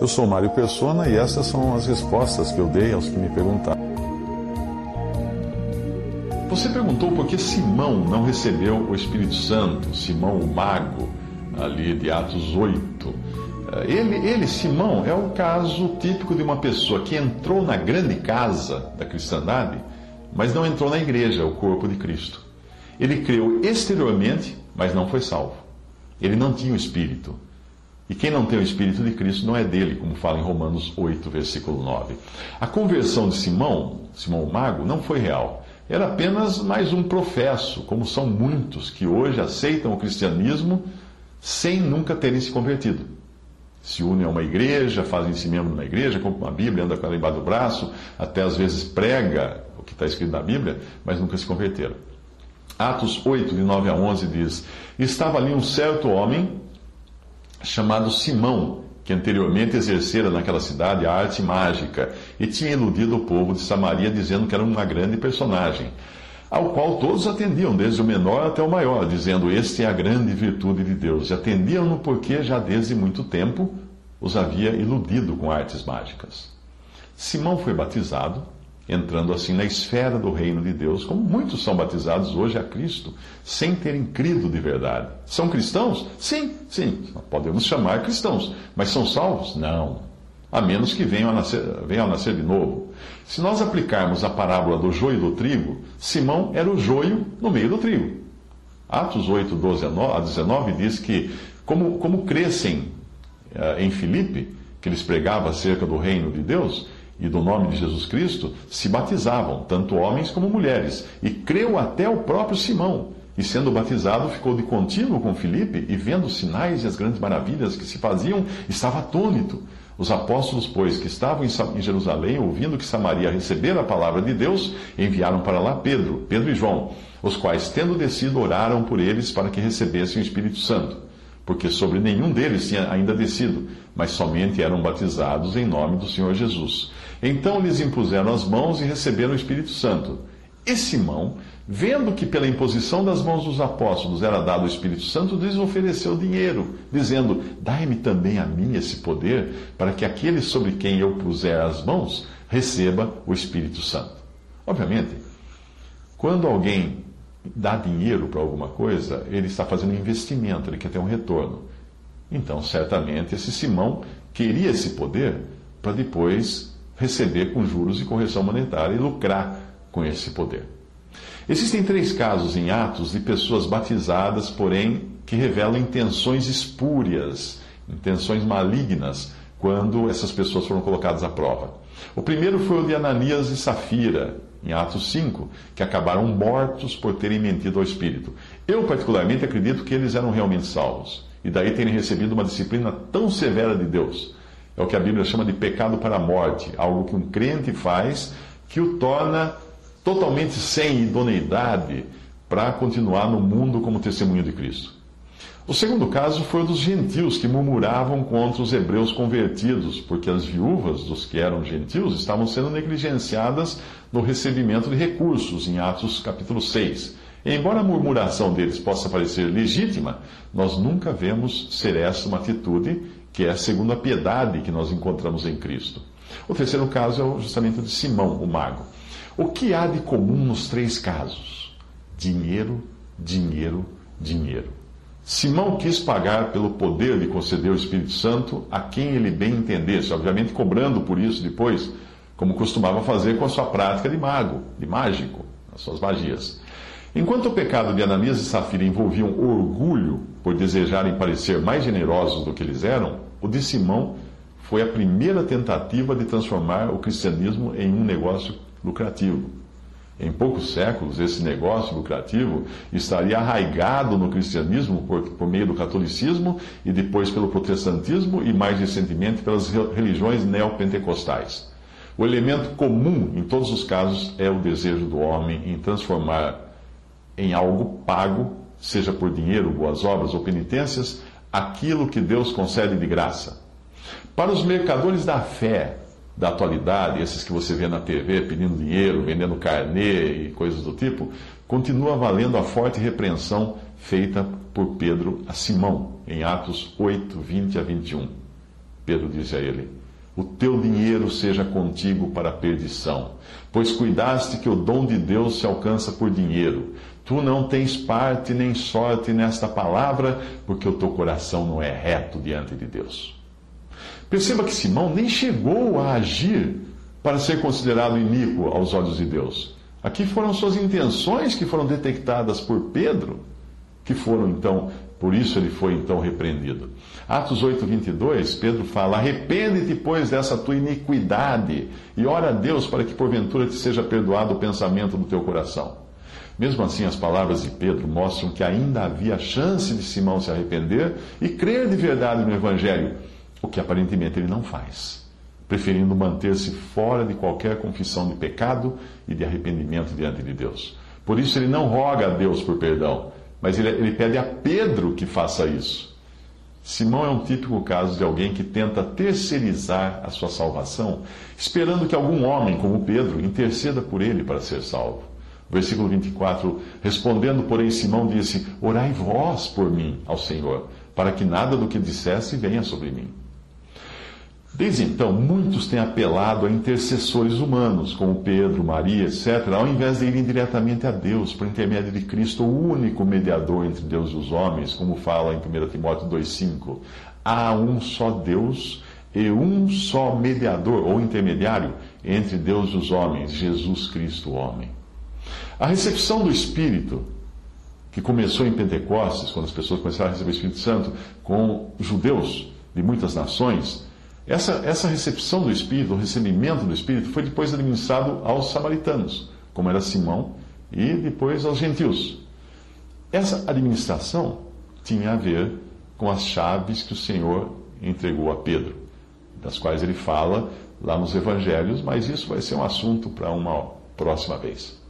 Eu sou Mário Persona e essas são as respostas que eu dei aos que me perguntaram. Você perguntou por que Simão não recebeu o Espírito Santo, Simão o mago, ali de Atos 8. Ele, ele, Simão, é o caso típico de uma pessoa que entrou na grande casa da cristandade, mas não entrou na igreja, o corpo de Cristo. Ele creu exteriormente, mas não foi salvo. Ele não tinha o Espírito. E quem não tem o Espírito de Cristo não é dele, como fala em Romanos 8, versículo 9. A conversão de Simão, Simão o Mago, não foi real. Era apenas mais um professo, como são muitos que hoje aceitam o cristianismo sem nunca terem se convertido. Se unem a uma igreja, fazem-se membro na igreja, compram uma Bíblia, anda com ela embaixo do braço, até às vezes prega o que está escrito na Bíblia, mas nunca se converteram. Atos 8, de 9 a 11 diz: Estava ali um certo homem chamado Simão, que anteriormente exercera naquela cidade a arte mágica e tinha iludido o povo de Samaria dizendo que era uma grande personagem, ao qual todos atendiam, desde o menor até o maior, dizendo: Este é a grande virtude de Deus. E atendiam-no porque já desde muito tempo os havia iludido com artes mágicas. Simão foi batizado entrando assim na esfera do reino de Deus, como muitos são batizados hoje a Cristo, sem terem crido de verdade. São cristãos? Sim, sim, podemos chamar cristãos, mas são salvos? Não. A menos que venham a nascer, venham a nascer de novo. Se nós aplicarmos a parábola do joio e do trigo, Simão era o joio no meio do trigo. Atos 8, 12 a 19 diz que, como, como crescem uh, em Filipe, que eles pregavam acerca do reino de Deus, e do nome de Jesus Cristo se batizavam, tanto homens como mulheres, e creu até o próprio Simão. E sendo batizado, ficou de contínuo com Filipe, e vendo os sinais e as grandes maravilhas que se faziam, estava atônito. Os apóstolos, pois, que estavam em Jerusalém, ouvindo que Samaria recebera a palavra de Deus, enviaram para lá Pedro, Pedro e João, os quais, tendo descido, oraram por eles para que recebessem o Espírito Santo, porque sobre nenhum deles tinha ainda descido, mas somente eram batizados em nome do Senhor Jesus. Então lhes impuseram as mãos e receberam o Espírito Santo. E Simão, vendo que pela imposição das mãos dos apóstolos era dado o Espírito Santo, lhes ofereceu dinheiro, dizendo: Dai-me também a mim esse poder, para que aquele sobre quem eu puser as mãos receba o Espírito Santo. Obviamente, quando alguém dá dinheiro para alguma coisa, ele está fazendo um investimento, ele quer ter um retorno. Então, certamente, esse Simão queria esse poder para depois receber com juros e correção monetária e lucrar com esse poder. Existem três casos em Atos de pessoas batizadas, porém, que revelam intenções espúrias, intenções malignas, quando essas pessoas foram colocadas à prova. O primeiro foi o de Ananias e Safira, em Atos 5, que acabaram mortos por terem mentido ao Espírito. Eu, particularmente, acredito que eles eram realmente salvos, e daí terem recebido uma disciplina tão severa de Deus é o que a Bíblia chama de pecado para a morte, algo que um crente faz que o torna totalmente sem idoneidade para continuar no mundo como testemunho de Cristo. O segundo caso foi o dos gentios que murmuravam contra os hebreus convertidos, porque as viúvas dos que eram gentios estavam sendo negligenciadas no recebimento de recursos, em Atos capítulo 6. E embora a murmuração deles possa parecer legítima, nós nunca vemos ser essa uma atitude que é a piedade que nós encontramos em Cristo. O terceiro caso é justamente o de Simão, o mago. O que há de comum nos três casos? Dinheiro, dinheiro, dinheiro. Simão quis pagar pelo poder de conceder o Espírito Santo a quem ele bem entendesse, obviamente cobrando por isso depois, como costumava fazer com a sua prática de mago, de mágico, as suas magias. Enquanto o pecado de Ananias e Safira envolviam orgulho por desejarem parecer mais generosos do que eles eram, o de Simão foi a primeira tentativa de transformar o cristianismo em um negócio lucrativo. Em poucos séculos, esse negócio lucrativo estaria arraigado no cristianismo por, por, meio do catolicismo e depois pelo protestantismo e mais recentemente pelas religiões neopentecostais. O elemento comum em todos os casos é o desejo do homem em transformar em algo pago, seja por dinheiro, boas obras ou penitências, aquilo que Deus concede de graça. Para os mercadores da fé da atualidade, esses que você vê na TV pedindo dinheiro, vendendo carnê e coisas do tipo, continua valendo a forte repreensão feita por Pedro a Simão, em Atos 8, 20 a 21. Pedro disse a ele: O teu dinheiro seja contigo para a perdição, pois cuidaste que o dom de Deus se alcança por dinheiro. Tu não tens parte nem sorte nesta palavra, porque o teu coração não é reto diante de Deus. Perceba que Simão nem chegou a agir para ser considerado iníquo aos olhos de Deus. Aqui foram suas intenções que foram detectadas por Pedro, que foram então, por isso ele foi então repreendido. Atos 8, 22, Pedro fala: Arrepende-te, pois, dessa tua iniquidade, e ora a Deus para que porventura te seja perdoado o pensamento do teu coração. Mesmo assim, as palavras de Pedro mostram que ainda havia chance de Simão se arrepender e crer de verdade no Evangelho, o que aparentemente ele não faz, preferindo manter-se fora de qualquer confissão de pecado e de arrependimento diante de Deus. Por isso, ele não roga a Deus por perdão, mas ele, ele pede a Pedro que faça isso. Simão é um típico caso de alguém que tenta terceirizar a sua salvação, esperando que algum homem, como Pedro, interceda por ele para ser salvo. Versículo 24: Respondendo, porém, Simão disse: Orai vós por mim ao Senhor, para que nada do que dissesse venha sobre mim. Desde então, muitos têm apelado a intercessores humanos, como Pedro, Maria, etc., ao invés de irem diretamente a Deus, por intermédio de Cristo, o único mediador entre Deus e os homens, como fala em 1 Timóteo 2,5. Há um só Deus e um só mediador ou intermediário entre Deus e os homens, Jesus Cristo, o homem. A recepção do Espírito, que começou em Pentecostes, quando as pessoas começaram a receber o Espírito Santo, com judeus de muitas nações, essa, essa recepção do Espírito, o recebimento do Espírito, foi depois administrado aos samaritanos, como era Simão, e depois aos gentios. Essa administração tinha a ver com as chaves que o Senhor entregou a Pedro, das quais ele fala lá nos evangelhos, mas isso vai ser um assunto para uma próxima vez.